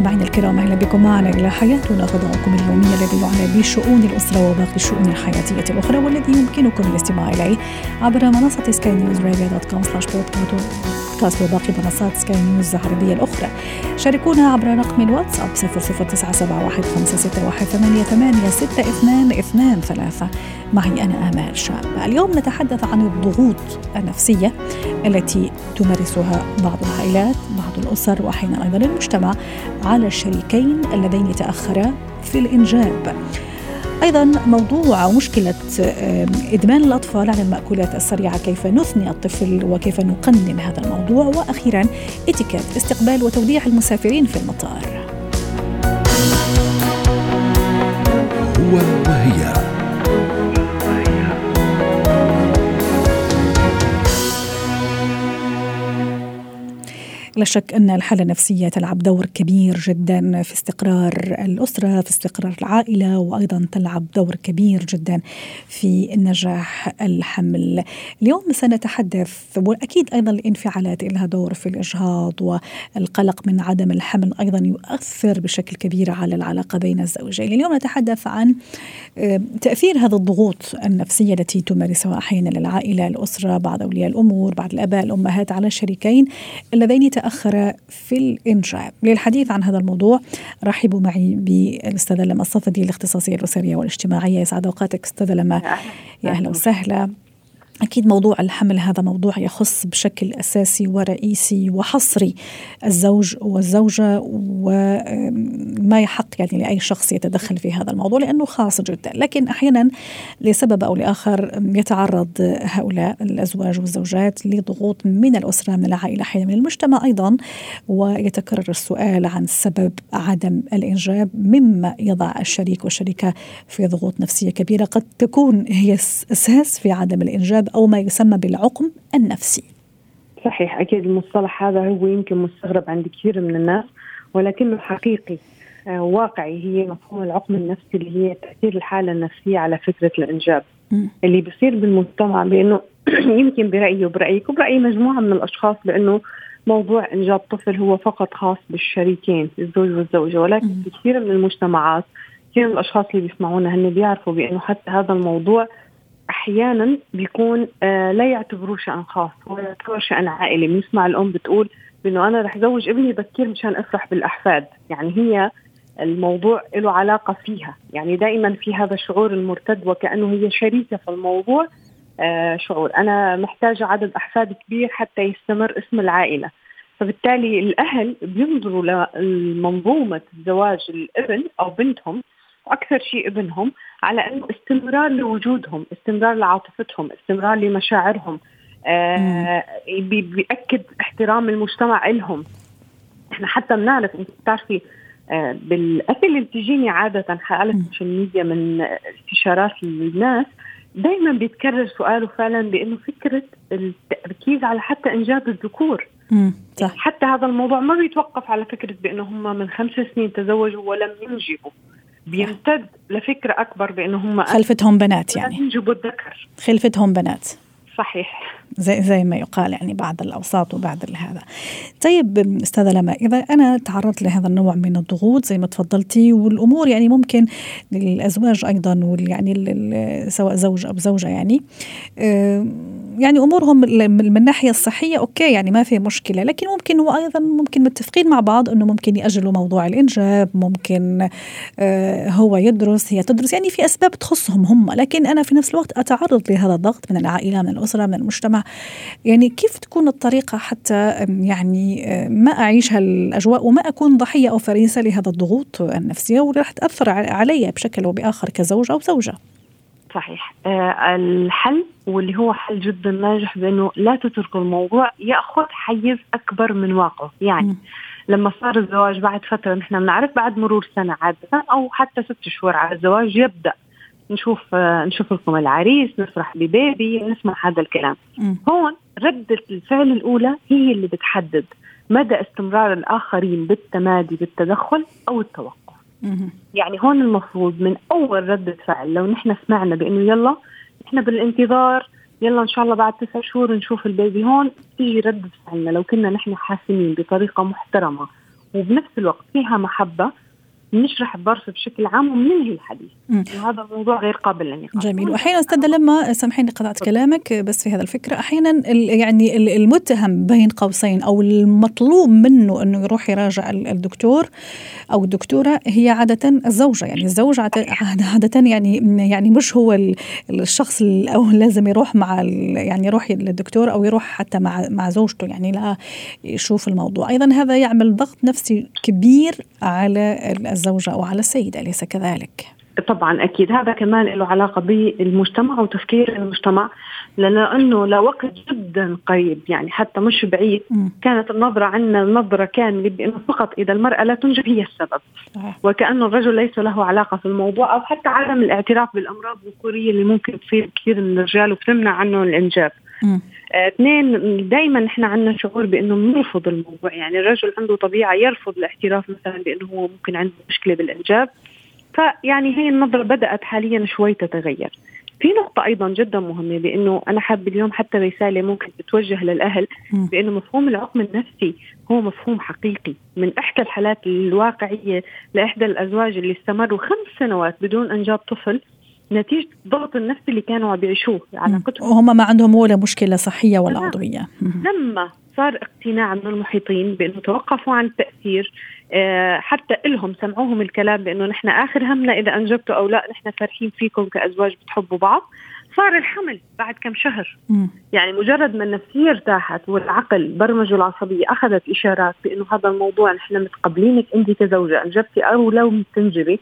مستمعينا الكرام أهلا بكم معنا إلى حياتنا. فضاؤكم اليومي الذي يعنى بشؤون الأسرة وباقي الشؤون الحياتية الأخرى والذي يمكنكم الاستماع إليه عبر منصة سكاي نيوز راديو dot com slash podcast وباقي منصات سكاي نيوز العربية الأخرى. شاركونا عبر رقم الواتساب 00971 معي أنا آمال شاب. اليوم نتحدث عن الضغوط النفسية التي تمارسها بعض العائلات بعض الأسر واحيانا أيضا المجتمع على الشريكين اللذين تاخرا في الإنجاب. أيضا موضوع مشكلة إدمان الأطفال على المأكولات السريعة كيف نثني الطفل وكيف نقنن هذا الموضوع؟ وأخيرا إتيكيت استقبال وتوديع المسافرين في المطار. لا شك أن الحالة النفسية تلعب دور كبير جدا في استقرار الأسرة في استقرار العائلة وأيضا تلعب دور كبير جدا في نجاح الحمل. اليوم سنتحدث وأكيد أيضا الانفعالات لها دور في الإجهاض والقلق من عدم الحمل أيضا يؤثر بشكل كبير على العلاقة بين الزوجين. اليوم نتحدث عن تأثير هذه الضغوط النفسية التي تمارسها أحيانا العائلة الأسرة بعض أولياء الأمور بعض الآباء الأمهات على الشريكين اللذين تأخر في الإنجاب للحديث عن هذا الموضوع رحبوا معي بالأستاذة لما الصفدي الاختصاصية الأسرية والاجتماعية. يسعد أوقاتك أستاذة لما. يا أهلا وسهلا. أكيد موضوع الحمل هذا موضوع يخص بشكل أساسي ورئيسي وحصري الزوج والزوجة وما يحق يعني لأي شخص يتدخل في هذا الموضوع لأنه خاص جدا. لكن أحيانا لسبب أو لآخر يتعرض هؤلاء الأزواج والزوجات لضغوط من الأسرة من العائلة أحيانا من المجتمع أيضا ويتكرر السؤال عن سبب عدم الإنجاب مما يضع الشريك والشريكة في ضغوط نفسية كبيرة. قد تكون هي أساس في عدم الإنجاب أو ما يسمى بالعقم النفسي صحيح أكيد المصطلح هذا هو يمكن مستغرب عند كثير من الناس ولكنه حقيقي آه واقعي هي مفهوم العقم النفسي اللي هي تأثير الحالة النفسية على فكرة الإنجاب م. اللي بيصير بالمجتمع بأنه يمكن برأيي وبرأيك وبرأي مجموعة من الأشخاص بأنه موضوع إنجاب طفل هو فقط خاص بالشريكين الزوج والزوجة ولكن م. في كثير من المجتمعات كثير من الأشخاص اللي بيسمعونا هن بيعرفوا بأنه حتى هذا الموضوع أحيانا بيكون آه لا يعتبروه شأن خاص ولا يعتبر شأن عائلي. بنسمع الأم بتقول إنه أنا رح زوج ابني بكير مشان أفرح بالأحفاد. يعني هي الموضوع له علاقة فيها. يعني دائما في هذا الشعور المرتد وكأنه هي شريكة في الموضوع آه شعور. أنا محتاجة عدد أحفاد كبير حتى يستمر اسم العائلة. فبالتالي الأهل بينظروا لمنظومة زواج الابن أو بنتهم وأكثر شيء ابنهم على إنه استمرار لوجودهم، استمرار لعاطفتهم، استمرار لمشاعرهم آه بيأكد احترام المجتمع لهم. إحنا حتى بنعرف أنت بتعرفي آه بالاسئله اللي بتجيني عاده على ال social media من استشارات الناس دائما بيتكرر سؤاله فعلا بإنه فكرة التركيز على حتى إنجاب الذكور. صح. حتى هذا الموضوع ما بيتوقف على فكرة بإنه هم من خمس سنين تزوجوا ولم ينجبوا. بيمتد لفكرة أكبر بأنه هم خلفتهم بنات يعني. ينجبوا الذكر. خلفتهم بنات. صحيح. زي زي ما يقال يعني بعض الأوساط وبعض هذا. طيب أستاذة لما إذا أنا تعرضت لهذا النوع من الضغوط زي ما تفضلتي والأمور يعني ممكن للأزواج أيضا واليعني سواء زوج أو زوجة يعني يعني أمورهم من الناحية الصحية أوكي يعني ما في مشكلة لكن ممكن وأيضا ممكن متفقين مع بعض إنه ممكن يأجلوا موضوع الإنجاب ممكن هو يدرس هي تدرس يعني في أسباب تخصهم هم لكن أنا في نفس الوقت أتعرض لهذا الضغط من العائلة من الأسرة من المجتمع يعني كيف تكون الطريقة حتى يعني ما اعيش هالاجواء وما أكون ضحية أو فريسه لهذا الضغوط النفسية وراح تأثر علي بشكل أو بآخر كزوج أو زوجة؟ صحيح. آه الحل واللي هو حل جدا ناجح بأنه لا تتركوا الموضوع يأخذ حيز أكبر من واقعه. يعني م. لما صار الزواج بعد فترة نحن بنعرف بعد مرور سنة عادة أو حتى ست شهور على الزواج يبدأ. نشوف آه نشوف لكم العريس نفرح ببيبي نسمع هذا الكلام. م. هون ردة الفعل الأولى هي اللي بتحدد مدى استمرار الآخرين بالتمادي بالتدخل أو التوقف. يعني هون المفروض من أول ردة فعل لو نحن سمعنا بأنه يلا نحن بالانتظار يلا إن شاء الله بعد تسع شهور نشوف البيبي هون تيجي ردة فعلنا. لو كنا نحن حاسمين بطريقة محترمة وبنفس الوقت فيها محبة نشرح الظرف بشكل عام ومننهي الحديث. وهذا الموضوع غير قابل للنقاش. جميل. واحيانا أستاذة لما سامحيني قطعت كلامك بس في هذا الفكرة أحيانا يعني المتهم بين قوسين أو المطلوب منه أنه يروح يراجع الدكتور أو الدكتورة هي عادة الزوجة. يعني الزوج عاده يعني يعني مش هو الشخص أو لازم يروح مع يعني يروح للدكتور أو يروح حتى مع مع زوجته. يعني لا يشوف الموضوع. أيضا هذا يعمل ضغط نفسي كبير على الزوجة أو على السيدة أليس كذلك؟ طبعا أكيد. هذا كمان له علاقة بالمجتمع وتفكير المجتمع لأنه لوقت جدا قريب يعني حتى مش بعيد كانت النظرة عنا النظره كاملة بأنه فقط إذا المرأة لا تنجب هي السبب. وكأنه الرجل ليس له علاقة في الموضوع أو حتى عدم الاعتراف بالأمراض الذكورية اللي ممكن تصير كثير من الرجال وبتمنع عنه الإنجاب. اثنين دائما إحنا عندنا شعور بإنه بنرفض الموضوع. يعني الرجل عنده طبيعة يرفض الاعتراف مثلا بإنه هو ممكن عنده مشكلة بالإنجاب. فيعني هي النظرة بدأت حاليا شوي تتغير. في نقطة أيضا جدا مهمة بأنه أنا حاب اليوم حتى رسالة ممكن تتوجه للأهل بأنه مفهوم العقم النفسي هو مفهوم حقيقي. من إحدى الحالات الواقعية لإحدى الأزواج اللي استمروا خمس سنوات بدون إنجاب طفل نتيجة الضغط النفسي اللي كانوا عم بيعيشوه علاقتهم وهم ما عندهم ولا مشكلة صحية ولا عضوية. لما صار اقتناع من المحيطين بأنه توقفوا عن التاثير آه، حتى إلهم سمعوهم الكلام بأنه نحن آخر همنا إذا أنجبتوا أو لا نحن فرحين فيكم كأزواج بتحبوا بعض. صار الحمل بعد كم شهر. م. يعني مجرد ما النفسية ارتاحت والعقل برمجه العصبية أخذت إشارات بأنه هذا الموضوع نحن متقبلينك أنت كزوجة أنجبتي أو لو تنجبي.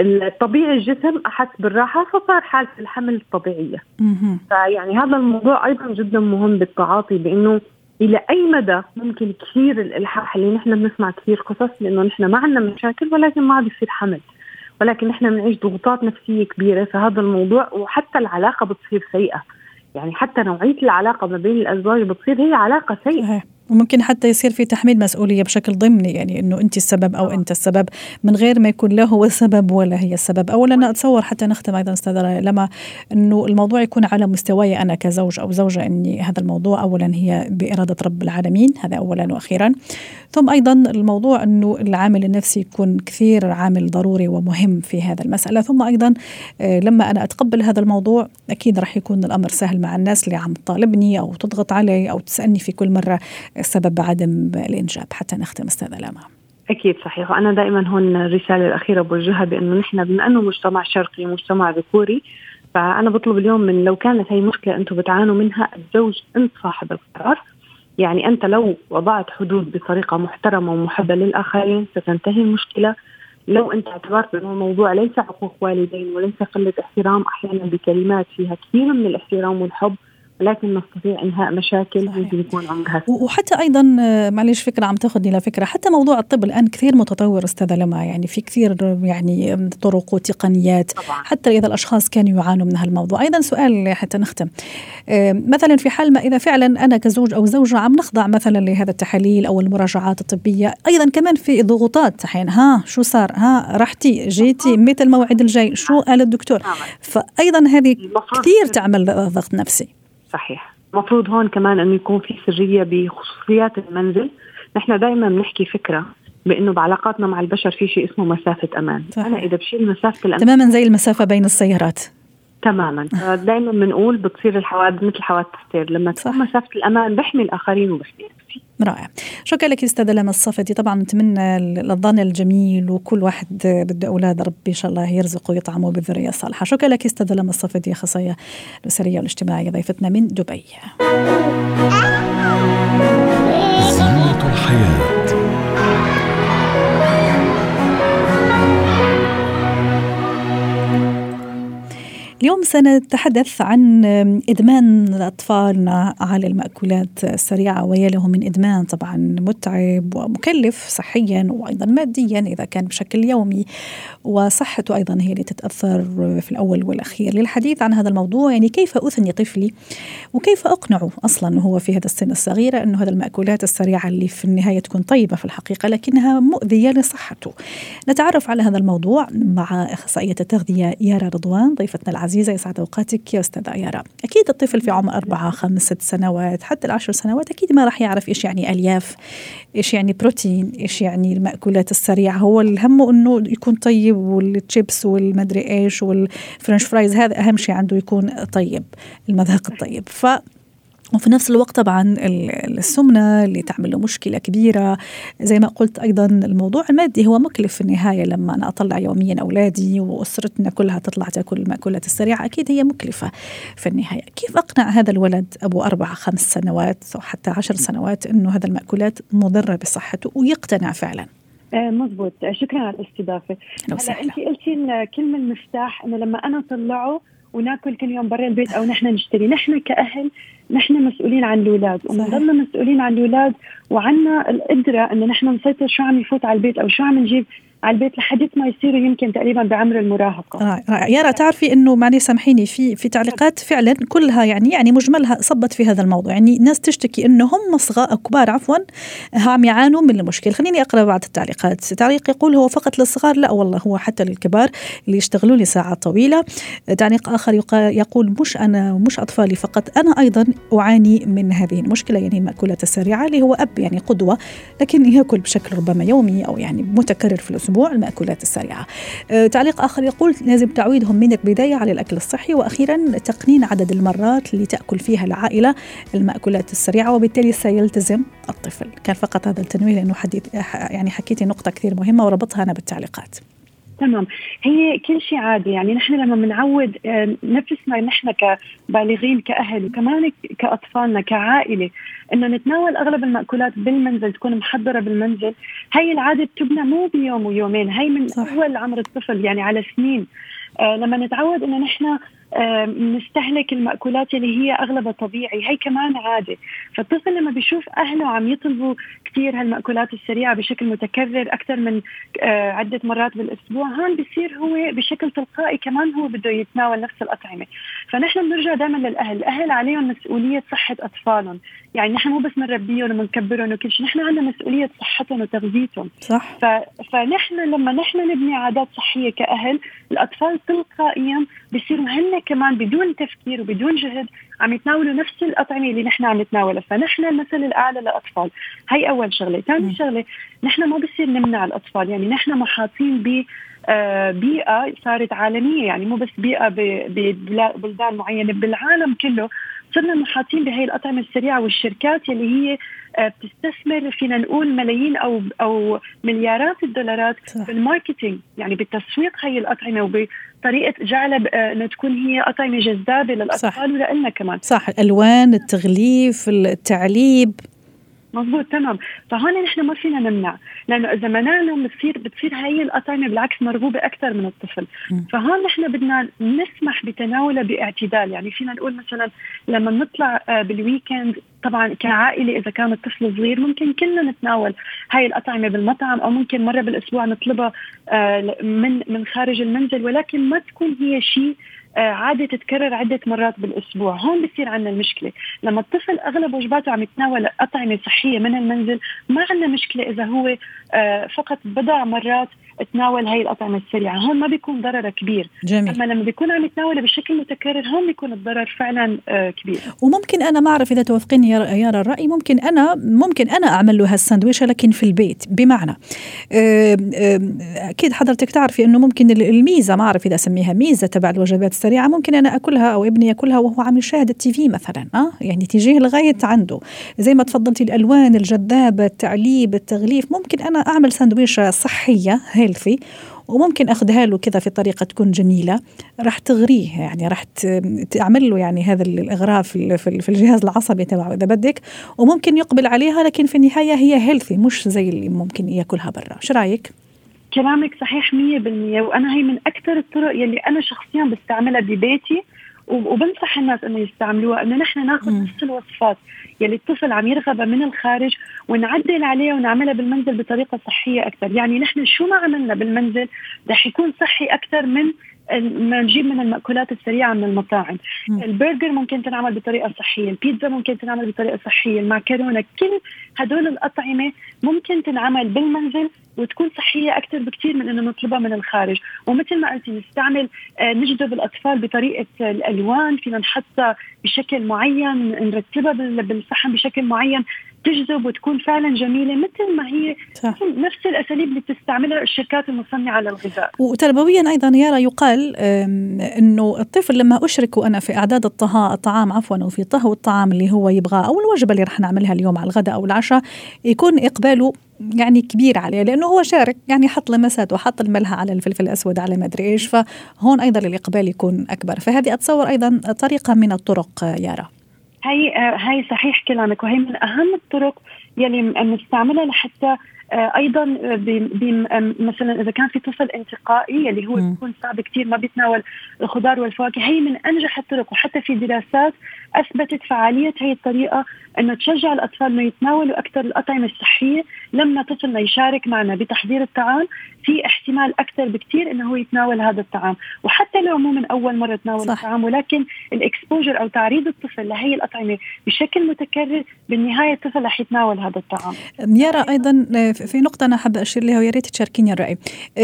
الطبيعي الجسم أحس بالراحة فصار حاله الحمل الطبيعية. فيعني هذا الموضوع أيضا جدا مهم بالتعاطي بانه إلى أي مدى ممكن كثير الإلحاح اللي نحن بنسمع كثير قصص لأنه نحن ما عندنا مشاكل ولكن ما عاد يصير حمل. ولكن نحن بنعيش ضغوطات نفسية كبيرة فهذا الموضوع وحتى العلاقة بتصير سيئة. يعني حتى نوعية العلاقة ما بين الأزواج بتصير هي علاقة سيئة. وممكن حتى يصير في تحميل مسؤولية بشكل ضمني يعني إنه انت السبب أو أنت السبب من غير ما يكون لا هو السبب ولا هي السبب. اولا أنا أتصور حتى نختم أيضا أستاذة لما إنه الموضوع يكون على مستواي أنا كزوج أو زوجة إني هذا الموضوع اولا هي بإرادة رب العالمين هذا اولا وأخيرا. ثم أيضا الموضوع إنه العامل النفسي يكون كثير عامل ضروري ومهم في هذا المسألة. ثم أيضا آه، لما أنا أتقبل هذا الموضوع أكيد راح يكون الأمر سهل مع الناس اللي عم تطالبني أو تضغط علي أو تسألني في كل مرة سبب عدم الإنجاب حتى نختم أستاذة لاما أكيد صحيح. وأنا دائما هون الرسالة الأخيرة بوجهها بأنه نحن بما انه مجتمع شرقي مجتمع ذكوري. فأنا بطلب اليوم من لو كانت هي مشكلة أنتم بتعانوا منها الزوج انت صاحب القرار. يعني أنت لو وضعت حدود بطريقة محترمة ومحبة للآخرين ستنتهي المشكلة. لو أنت اعتبرت أنه الموضوع ليس عقوق والدين وليس قلة احترام أحيانا بكلمات فيها كثير من الاحترام والحب. ولكن نستطيع إنهاء مشاكل ممكن يكون عمرها وحتى أيضا آه، معلش فكرة عم تاخذني لفكرة. حتى موضوع الطب الآن كثير متطور أستاذة لما. يعني في كثير يعني طرق وتقنيات. طبعا. حتى إذا الأشخاص كانوا يعانوا من هالموضوع. أيضا سؤال حتى نختم. آه، مثلا في حال ما إذا فعلا أنا كزوج أو زوجة عم نخضع مثلا لهذا التحاليل أو المراجعات الطبية أيضا كمان في ضغوطات أحيانا ها شو صار؟ ها رحتي جيتي متى الموعد الجاي. شو قال الدكتور؟ فايضا هذه كثير تعمل ضغط نفسي. صحيح. المفروض هون كمان إنه يكون في سرية بخصوصيات المنزل. نحن دائما بنحكي فكرة بإنه بعلاقاتنا مع البشر في شيء اسمه مسافة أمان. صحيح. أنا إذا بشيل مسافة الامان تماما زي المسافة بين السيارات. تماما. دائما بنقول بتصير الحوادث مثل حوادث السير لما تكون مسافة الأمان بحمي الآخرين وبحمي رائع. شكرا لك استاذه لما الصفدي؟ طبعا نتمنى الظن الجميل وكل واحد بده أولاد ربي إن شاء الله يرزقه ويطعمه بالذرية الصالحة. شكرا لك استاذه لما الصفدي اخصائيه الأسرية والاجتماعيه ضيفتنا من دبي؟ الحياة. اليوم سنتحدث عن إدمان أطفالنا على المأكولات السريعة ويا له من إدمان طبعا متعب ومكلف صحيا وأيضا ماديا إذا كان بشكل يومي. وصحته أيضا هي اللي تتأثر في الأول والأخير. للحديث عن هذا الموضوع يعني كيف أثني طفلي وكيف أقنعه أصلا هو في هذا السن الصغيرة أنه هذا المأكولات السريعة اللي في النهاية تكون طيبة في الحقيقة لكنها مؤذية لصحته؟ نتعرف على هذا الموضوع مع أخصائية التغذية يارا رضوان ضيفتنا العزيزة يسعد أوقاتك يا أستاذة يارا أكيد الطفل في عمر أربعة خمس ست سنوات حتى العشر سنوات أكيد ما راح يعرف إيش يعني ألياف إيش يعني بروتين إيش يعني المأكولات السريعة. هو الهم أنه يكون طيب والتشيبس والمدري إيش والفرنش فرايز هذا أهم شيء عنده يكون طيب المذاق الطيب. ف وفي نفس الوقت طبعا السمنة اللي تعمل له مشكلة كبيرة. زي ما قلت أيضا الموضوع المادي هو مكلف في النهاية. لما أنا أطلع يوميا أولادي وأسرتنا كلها تطلع تأكل المأكولات السريعة أكيد هي مكلفة في النهاية. كيف أقنع هذا الولد أبو أربع خمس سنوات أو حتى عشر سنوات أنه هذا المأكولات مضرة بصحته ويقتنع فعلا؟ آه مزبوط. شكرا على الاستضافة. هلا انت قلتي الكلمة المفتاح إنه لما أنا أطلعه وناكل كل يوم برا البيت أو نحن نشتري. نحن كأهل نحن مسؤولين عن الأولاد. وبنضلنا مسؤولين عن الأولاد وعنا القدرة انه نحن نسيطر شو عم يفوت على البيت أو شو عم نجيب على البيت لحد ما يصيروا يمكن تقريبا بعمر المراهقة. رائع رائع يارا تعرفي إنه معني سامحيني في في تعليقات فعلا كلها يعني يعني مجملها صبت في هذا الموضوع. يعني ناس تشتكي انه هم صغار كبار عفوا عم يعانوا من المشكلة خليني أقرأ بعض التعليقات. تعليق يقول هو فقط للصغار لا والله هو حتى للكبار اللي يشتغلوا لي ساعات طويلة. تعليق آخر يقول مش أنا ومش أطفالي فقط أنا أيضا أعاني من هذه المشكلة يعني المأكولات السريعة اللي هو أب يعني قدوة لكن يأكل بشكل ربما يومي أو يعني متكرر في الأسبوع. الأسبوع المأكولات السريعة. أه تعليق آخر يقول لازم تعويدهم من البداية على الأكل الصحي وأخيرا تقنين عدد المرات اللي تأكل فيها العائلة المأكولات السريعة وبالتالي سيلتزم الطفل. كان فقط هذا التنويه لأنه حديث يعني حكيتي نقطة كثير مهمة وربطها أنا بالتعليقات. تمام. هي كل شيء عادي يعني نحن لما بنعود آه، نفسنا نحن كبالغين كأهل وكمان كأطفالنا كعائلة إنه نتناول أغلب المأكولات بالمنزل تكون محضرة بالمنزل هي العادة بتبنى مو بيوم ويومين هي من صح. أول عمر الطفل يعني على سنين آه لما نتعود إنه نحن نستهلك المأكولات اللي هي أغلبها طبيعي هي كمان عادة. فالطفل لما بيشوف أهله عم يطلبوا كثير هالمأكولات السريعة بشكل متكرر أكثر من آه، عدة مرات بالأسبوع هون بصير هو بشكل تلقائي كمان هو بده يتناول نفس الأطعمة. فنحن بنرجع دائما للأهل الأهل عليهم مسؤولية صحة أطفالهم. يعني نحن مو بس بنربيهم وبنكبرهم وكل شيء نحن عندنا مسؤولية صحتهم وتغذيتهم. صح. ف... فنحن لما نحن نبني عادات صحية كأهل الأطفال تلقائيا بصيروا هن كمان بدون تفكير وبدون جهد عم يتناولوا نفس الأطعمة اللي نحن عم نتناولها. فنحن المثل الأعلى للأطفال. هي أول شغلة. ثاني شغلة نحن ما بصير نمنع الأطفال. يعني نحن محاطين ب آه، بيئة صارت عالمية. يعني مو بس بيئة ببلدان معينة بالعالم كله صرنا محاطين بهي الأطعمة السريعة والشركات اللي هي آه، بتستثمر فينا نقول ملايين أو أو مليارات الدولارات صح. بالماركتينج. يعني بتسويق هي الأطعمة وبطريقه جعلها آه، إنه تكون هي اطعمه جذابة للأطفال ولنا كمان. صح. الألوان التغليف التعليب. مضبوط تمام. فهون نحن ما فينا نمنع. لأنه إذا منعنا بتصير بتصير هي الأطعمة بالعكس مرغوبة أكثر من الطفل. م. فهون نحن بدنا نسمح بتناولها باعتدال. يعني فينا نقول مثلا لما نطلع آه، بالويكند طبعا كعائلة إذا كان الطفل صغير ممكن كلنا نتناول هاي الأطعمة بالمطعم أو ممكن مرة بالأسبوع نطلبها آه، من من خارج المنزل ولكن ما تكون هي شيء آه، عادة تتكرر عدة مرات بالأسبوع. هون بصير عندنا المشكلة. لما الطفل أغلب وجباته عم يتناول أطعمة صحية من المنزل ما عندنا مشكلة إذا هو آه، فقط بضع مرات تناول هاي الأطعمة السريعة. هون ما بيكون ضررها كبير. جميل. أما لما بيكون عم يتناولها بشكل متكرر هون بيكون الضرر فعلا آه، كبير. وممكن أنا ما أعرف إذا توافقيني يا الرأي ممكن أنا ممكن أنا أعمل له هالساندويشة لكن في البيت. بمعنى أكيد حضرتك تعرفي أنه ممكن الميزة ما أعرف إذا أسميها ميزة تبع الوجبات السريعة ممكن أنا أكلها أو ابني يأكلها وهو عم يشاهد ال TV مثلا أه؟ يعني تجيه لغاية عنده. زي ما تفضلتي الألوان الجذابة التعليب التغليف ممكن أنا أعمل ساندويشة صحية healthy وممكن أخذها له كذا في طريقة تكون جميلة. راح تغريه يعني راح تعمل له يعني هذا الاغراء في في الجهاز العصبي تبعه إذا بدك وممكن يقبل عليها لكن في النهاية هي healthy مش زي اللي ممكن يأكلها برا. شو رأيك؟ كلامك صحيح 100% وأنا هي من أكثر الطرق يلي أنا شخصيا بستعملها ببيتي وبنصح الناس إنه يستعملوها إنه نحن ناخذ نفس الوصفات يلي الطفل عم يرغبها من الخارج ونعدل عليها ونعملها بالمنزل بطريقة صحية أكثر، يعني نحن شو ما عملنا بالمنزل؟ رح يكون صحي أكثر من نجيب من المأكولات السريعة من المطاعم. م. البرجر ممكن تنعمل بطريقة صحية البيتزا ممكن تنعمل بطريقة صحية المعكرونة كل هدول الأطعمة ممكن تنعمل بالمنزل وتكون صحية أكثر بكثير من إنه نطلبها من الخارج. ومثل ما قلتي نستعمل آه، نجذب الأطفال بطريقة الألوان فينا نحطها بشكل معين نرتبها بالصحن بشكل معين. تجذب وتكون فعلا جميلة مثل ما هي صح. نفس الأساليب اللي بتستعملها الشركات المصنعة للغذاء. وتربويا أيضا يارا يقال إنه الطفل لما اشركه أنا في أعداد الطهاء الطعام عفوا أو في طهو الطعام اللي هو يبغاه أو الوجبة اللي رح نعملها اليوم على الغداء أو العشاء يكون إقباله يعني كبير عليه لأنه هو شارك يعني حط لمسات وحط الملح على الفلفل الأسود على ما أدري إيش فهون أيضا الإقبال يكون أكبر. فهذه أتصور أيضا طريقة من الطرق يارا هي هي صحيح كلامك وهي من أهم الطرق يلي بنستعملها لحتى آه، أيضا مثلا إذا كان في طفل انتقائي اللي هو بيكون صعب كثير ما بيتناول الخضار والفواكه هي من أنجح الطرق وحتى في دراسات أثبتت فعالية هي الطريقة إنه تشجع الأطفال إنه يتناولوا أكثر الأطعمة الصحية. لما طفلنا يشارك معنا بتحضير الطعام. في احتمال أكثر بكثير إنه هو يتناول هذا الطعام. وحتى لو مو من أول مرة تناول صح. الطعام ولكن ال exposure أو تعريض الطفل لهي الأطعمة بشكل متكرر بالنهاية الطفل رح يتناول هذا الطعام. يارا أيضا في نقطة أنا حابة أشير لها ويا ريت تشاركيني الرأي.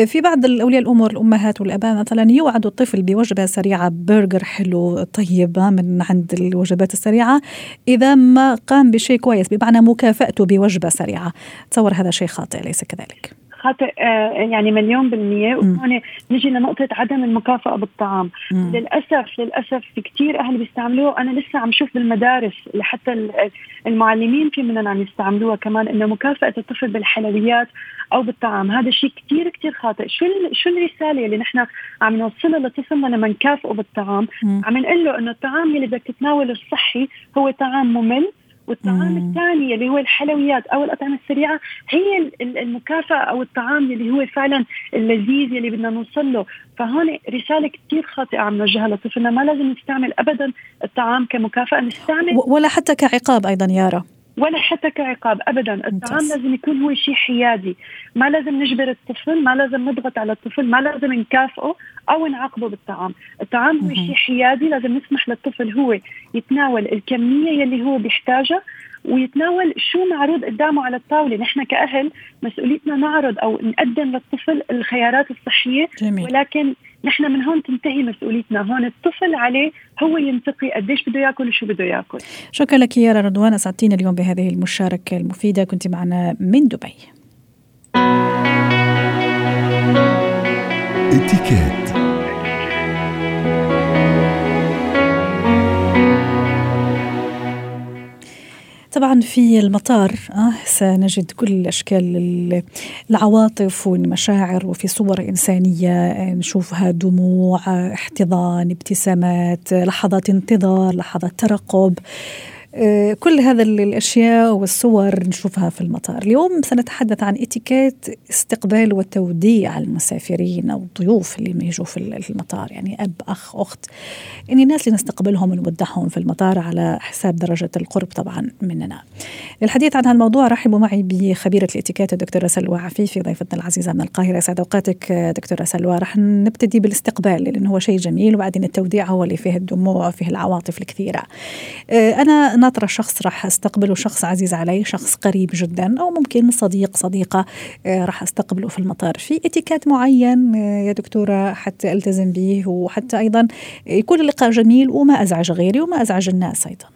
في بعض الاولياء الأمور الأمهات والأباء مثلا يوعدوا الطفل بوجبة سريعة برجر حلو طيب من عند الوجبات السريعة. إذا ما قام بشيء كويس بمعنى مكافأته بوجبة سريعة. تصور هذا شيء خاطئ ليس كذلك. خاطئ آه، يعني مليون بالمية. وهون نجي لنقطة عدم المكافأة بالطعام. مم. للأسف للأسف في كثير أهل بيستعملوه أنا لسه عم شوف بالمدارس لحتى المعلمين في منهم عم يستعملوها كمان إنه مكافأة الطفل بالحلويات أو بالطعام. هذا شيء كثير كثير خاطئ. شو شو الرسالة اللي نحن عم نوصلها لطفلنا لما نكافئه بالطعام؟ مم. عم نقول له إنه الطعام اللي بدك تتناوله الصحي هو طعام ممل. والطعام الثاني اللي هو الحلويات أو الأطعمة السريعة هي المكافأة أو الطعام اللي هو فعلا اللذيذ اللي بدنا نوصل له. فهون رسالة كثير خاطئة عم نوجهها لطفلنا. ما لازم نستعمل ابدا الطعام كمكافأة نستعمل ولا حتى كعقاب أيضا يارا ولا حتى كعقاب ابدا. الطعام لازم يكون هو شيء حيادي. ما لازم نجبر الطفل ما لازم نضغط على الطفل ما لازم نكافئه أو نعاقبه بالطعام. الطعام هو شيء حيادي لازم نسمح للطفل هو يتناول الكمية يلي هو بيحتاجها ويتناول شو معروض قدامه على الطاولة. نحن كأهل مسؤوليتنا نعرض أو نقدم للطفل الخيارات الصحية جميل. ولكن نحن من هون تنتهي مسؤوليتنا. هون الطفل عليه هو ينتقي قديش بده ياكل وشو بده ياكل. شكرا لك يا رضوان أسعدتينا اليوم بهذه المشاركة المفيدة. كنت معنا من دبي. اتكات طبعا في المطار آه سنجد كل أشكال العواطف والمشاعر وفي صور إنسانية نشوفها دموع احتضان ابتسامات لحظات انتظار لحظات ترقب. كل هذا الأشياء والصور نشوفها في المطار، اليوم سنتحدث عن إتيكيت استقبال وتوديع المسافرين أو الضيوف اللي يجوا في المطار، يعني أب أخ أخت، يعني الناس اللي نستقبلهم ونودعهم في المطار على حساب درجة القرب طبعا مننا. للحديث عن هذا الموضوع رحبوا معي بخبيرة الإتيكيت الدكتورة سلوى عفيفي ضيفتنا العزيزة من القاهرة، سعد أوقاتك دكتورة سلوى، رح نبتدي بالاستقبال لأنه هو شيء جميل وبعدين التوديع هو اللي فيه الدموع وفيه العواطف الكثيرة. آه، ناطرة شخص راح أستقبله شخص عزيز علي شخص قريب جدا أو ممكن صديق صديقة آه، راح أستقبله في المطار. في اتيكات معين آه، يا دكتورة حتى ألتزم به وحتى أيضا يكون اللقاء جميل وما أزعج غيري وما أزعج الناس أيضا.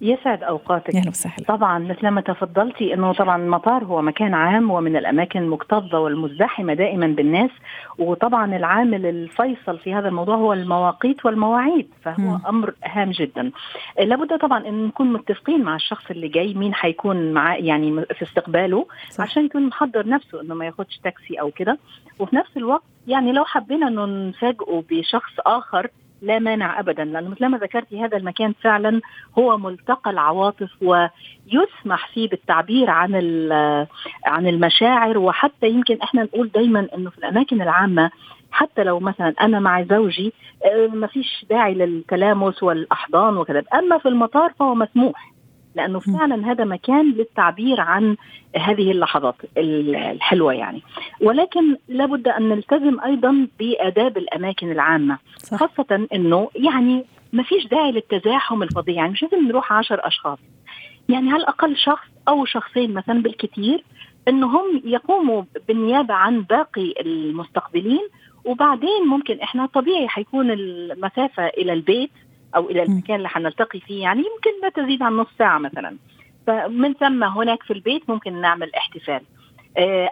يسعد أوقاتك أهلا وسهلا طبعا مثل ما تفضلتي إنه طبعا المطار هو مكان عام ومن الأماكن المكتظة والمزدحمة دائما بالناس وطبعا العامل الفيصل في هذا الموضوع هو المواقيت والمواعيد فهو م. أمر هام جدا لابد طبعا إن نكون متفقين مع الشخص اللي جاي مين حيكون معاه يعني في استقباله صح. عشان يكون محضر نفسه إنه ما ياخدش تاكسي أو كده وفي نفس الوقت يعني لو حبينا إنه نفاجئه بشخص آخر لا مانع ابدا لأنه مثل ما ذكرتي هذا المكان فعلا هو ملتقى العواطف ويسمح فيه بالتعبير عن عن المشاعر. وحتى يمكن إحنا نقول دايما إنه في الأماكن العامة حتى لو مثلا أنا مع زوجي آه، ما فيش داعي للتلامس والأحضان وكذا. أما في المطار فهو مسموح. لأنه فعلا هذا مكان للتعبير عن هذه اللحظات الحلوة يعني. ولكن لابد أن نلتزم أيضا بآداب الأماكن العامة. صح. خاصة إنه يعني ما فيش داعي للتزاحم الفظيع. يعني مش لازم نروح عشر أشخاص. يعني على الأقل شخص أو شخصين مثلا بالكثير إنهم يقوموا بالنيابة عن باقي المستقبلين. وبعدين ممكن إحنا طبيعي حيكون المسافة إلى البيت أو إلى المكان اللي حنلتقي فيه يعني يمكن لا تزيد عن نص ساعة مثلا. فمن ثم هناك في البيت ممكن نعمل احتفال.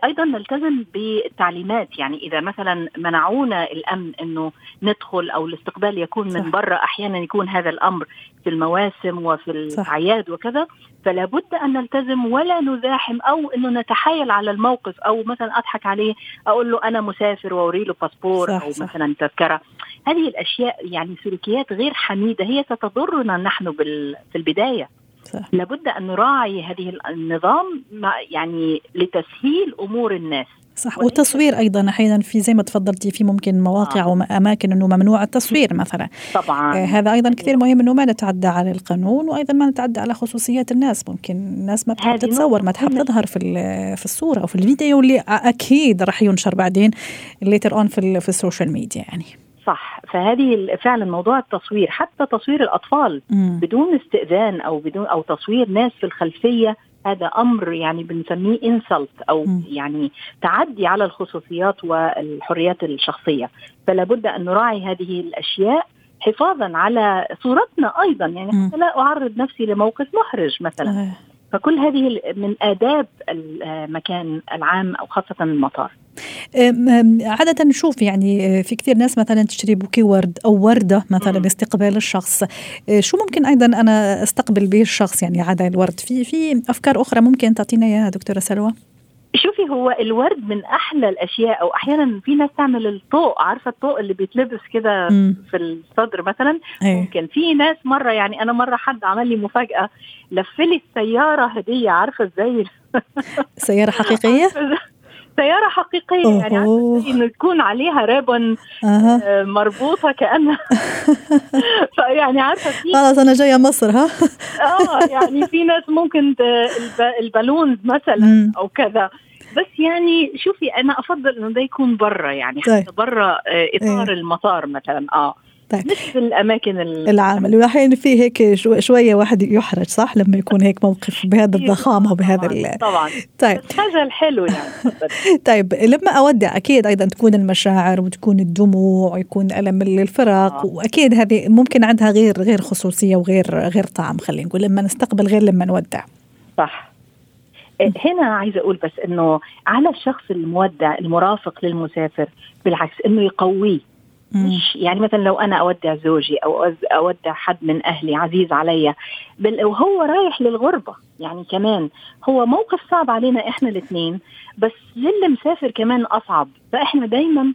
أيضا نلتزم بالتعليمات يعني إذا مثلا منعونا الأمن إنه ندخل أو الاستقبال يكون من برا أحيانا يكون هذا الأمر في المواسم وفي الأعياد وكذا فلا بد أن نلتزم ولا نزاحم أو إنه نتحايل على الموقف أو مثلا أضحك عليه أقول له أنا مسافر واوري له باسبور أو صح. مثلا تذكرة. هذه الأشياء يعني سلوكيات غير حميدة هي ستضرنا نحن في البداية. صح. لابد أن نراعي هذه النظام يعني لتسهيل أمور الناس. صح. وتصوير أيضا أحيانا في زي ما تفضلتي في ممكن مواقع آه. واماكن إنه ممنوع التصوير مثلا. طبعا. آه هذا أيضا كثير مهم إنه ما نتعدى على القانون وأيضا ما نتعدى على خصوصيات الناس. ممكن الناس ما بتحب تتصور ما تحب تظهر في في الصورة أو في الفيديو اللي أكيد راح ينشر بعدين later on في, في السوشيال ميديا يعني. صح فهذه فعلا موضوع التصوير حتى تصوير الأطفال. بدون استئذان أو بدون أو تصوير ناس في الخلفية هذا أمر يعني بنسميه انسلت أو م. يعني تعدي على الخصوصيات والحريات الشخصية فلا بد أن نراعي هذه الأشياء حفاظا على صورتنا أيضا يعني حتى لا أعرض نفسي لموقف محرج مثلا. فكل هذه من آداب المكان العام أو خاصة المطار. عادة نشوف يعني في كثير ناس مثلا تشتري بوكي ورد أو وردة مثلا لاستقبال الشخص. شو ممكن أيضا أنا أستقبل به الشخص يعني عادة الورد؟ في في أفكار أخرى ممكن تعطينا إياها دكتورة سلوى؟ شوفي هو الورد من أحلى الأشياء أو أحيانا في ناس تعمل الطوق عارفة الطوق اللي بيتلبس كده في الصدر مثلا؟ أيه. ممكن. في ناس مرة يعني أنا مرة حد عمل لي مفاجأة لف لي السياره هدية عارفة إزاي؟ سيارة حقيقية؟ سيارة حقيقية أوه. يعني إنه تكون عليها ribbon أه. مربوطة كأنها. فيعني عارفة في خلاص أنا جاية مصر ها؟ آه يعني في ناس ممكن ال balloons مثلا أو كذا. بس يعني شوفي أنا أفضل إنه ده يكون برا يعني حتى طيب. برا آه، إطار إيه. المطار مثلا آه طيب. مش الأماكن العمل واحيانا في هيك شوية واحد يحرج صح لما يكون هيك موقف بهذا الضخامة وبهذا طبعا, طبعا. طيب هذا الحلو يعني طيب لما أودع أكيد أيضا تكون المشاعر وتكون الدموع ويكون ألم الفراق آه. وأكيد هذه ممكن عندها غير غير خصوصية وغير غير طعم خلينا نقول لما نستقبل غير لما نودع صح هنا عايزة أقول بس إنه على الشخص المودع المرافق للمسافر بالعكس إنه يقويه. مش يعني مثلا لو أنا أودع زوجي أو أودع حد من أهلي عزيز عليا وهو رايح للغربة يعني كمان. هو موقف صعب علينا إحنا الاثنين بس للي مسافر كمان أصعب. فإحنا دايما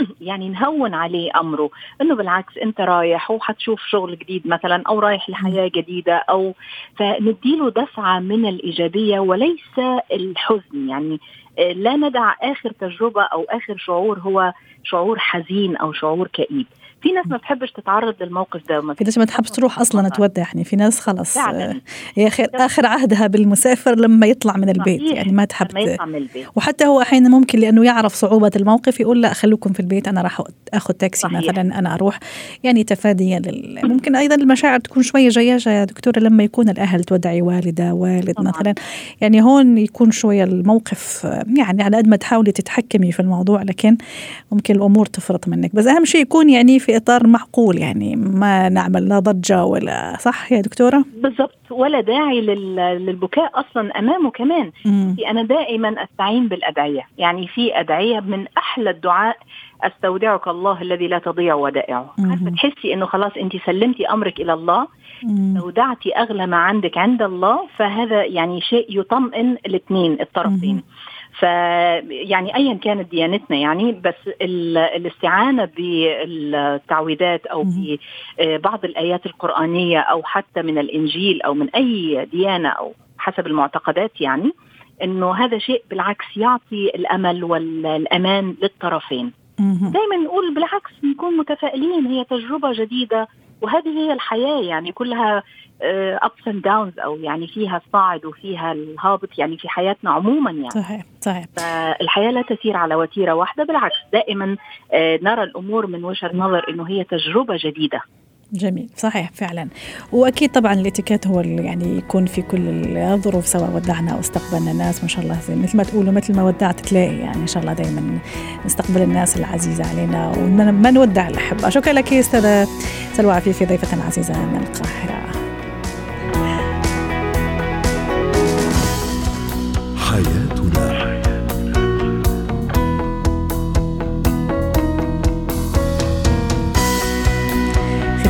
يعني نهون عليه أمره إنه بالعكس أنت رايح وحتشوف شغل جديد مثلا أو رايح لحياة جديدة أو فنديله دفعة من الإيجابية وليس الحزن يعني آه، لا ندع آخر تجربة أو آخر شعور هو شعور حزين أو شعور كئيب في ناس ما بتحبش تتعرض للموقف ده في ناس ما تحبش تروح أصلا تودع يعني في ناس خلص فعلا. هي خير آخر عهدها بالمسافر لما يطلع من البيت. يعني ما تحب يطلع من البيت. وحتى هو أحيانا ممكن لأنه يعرف صعوبة الموقف يقول لا خلوكم في البيت أنا راح آخذ تاكسي صحيح. مثلا أنا أروح يعني تفاديا لل... ممكن أيضا المشاعر تكون شوية جياجه يا دكتورة لما يكون الأهل تودعي والدة والد طبعا. مثلا يعني هون يكون شوية الموقف يعني على قد ما تحاولي تتحكمي في الموضوع لكن ممكن الأمور تفرط منك بس أهم شيء يكون يعني في إطار معقول يعني ما نعمل لا ضجة ولا صح يا دكتورة؟ بالضبط ولا داعي للبكاء أصلا أمامه كمان مم. أنا دائما أستعين بالأدعية يعني في أدعية من أحلى الدعاء أستودعك الله الذي لا تضيع ودائعه. عارفة تحسي إنه خلاص انت سلمتي أمرك إلى الله استودعتي أغلى ما عندك عند الله فهذا يعني شيء يطمئن الاثنين الطرفين. فيعني ايا كانت ديانتنا يعني بس الاستعانة بالتعويذات أو ببعض الآيات القرآنية أو حتى من الإنجيل أو من أي ديانة أو حسب المعتقدات يعني إنه هذا شيء بالعكس يعطي الأمل والأمان للطرفين. دائما نقول بالعكس نكون متفائلين. هي تجربة جديدة وهذه هي الحياة. يعني كلها ups and downs أو يعني فيها الصاعد وفيها الهابط يعني في حياتنا عموما يعني. صحيح صحيح. فالحياة لا تسير على وتيرة واحدة بالعكس. دائما آه، نرى الأمور من وجهة نظر إنه هي تجربة جديدة. جميل صحيح فعلا. وأكيد طبعا الاتيكيت هو اللي يعني يكون في كل الظروف سواء ودعنا أو استقبلنا الناس ما شاء الله زي مثل ما تقولوا مثل ما ودعت تلاقي يعني ان شاء الله دائما نستقبل الناس العزيزة علينا وما نودع الأحبة. شكرا لك أستاذة سلوى عفيفي ضيفه عزيزه من القاهرة.